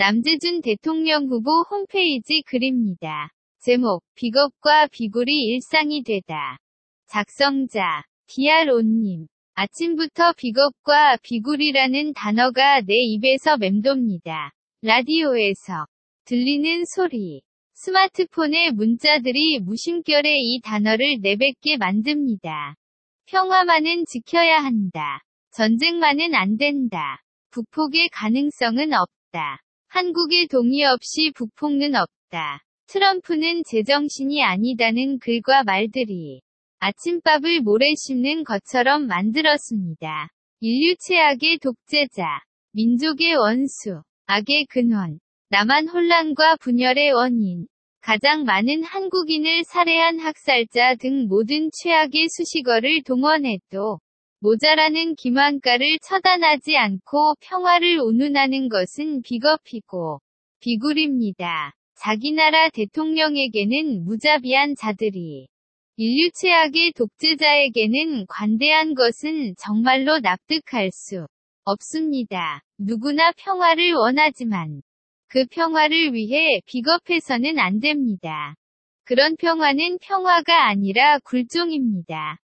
남재준 대통령 후보 홈페이지 글입니다. 제목, 비겁과 비굴이 일상이 되다. 작성자, DRO님. 아침부터 비겁과 비굴이라는 단어가 내 입에서 맴돕니다. 라디오에서 들리는 소리. 스마트폰의 문자들이 무심결에 이 단어를 내뱉게 만듭니다. 평화만은 지켜야 한다. 전쟁만은 안 된다. 북폭의 가능성은 없다. 한국의 동의 없이 북폭은 없다. 트럼프는 제정신이 아니다는 글과 말들이 아침밥을 모래 씹는 것처럼 만들었습니다. 인류 최악의 독재자, 민족의 원수, 악의 근원, 남한 혼란과 분열의 원인, 가장 많은 한국인을 살해한 학살자 등 모든 최악의 수식어를 동원해도 모자라는 기만가를 처단하지 않고 평화를 운운하는 것은 비겁이고 비굴입니다. 자기 나라 대통령에게는 무자비한 자들이 인류 최악의 독재자에게는 관대한 것은 정말로 납득할 수 없습니다. 누구나 평화를 원하지만 그 평화를 위해 비겁해서는 안 됩니다. 그런 평화는 평화가 아니라 굴종입니다.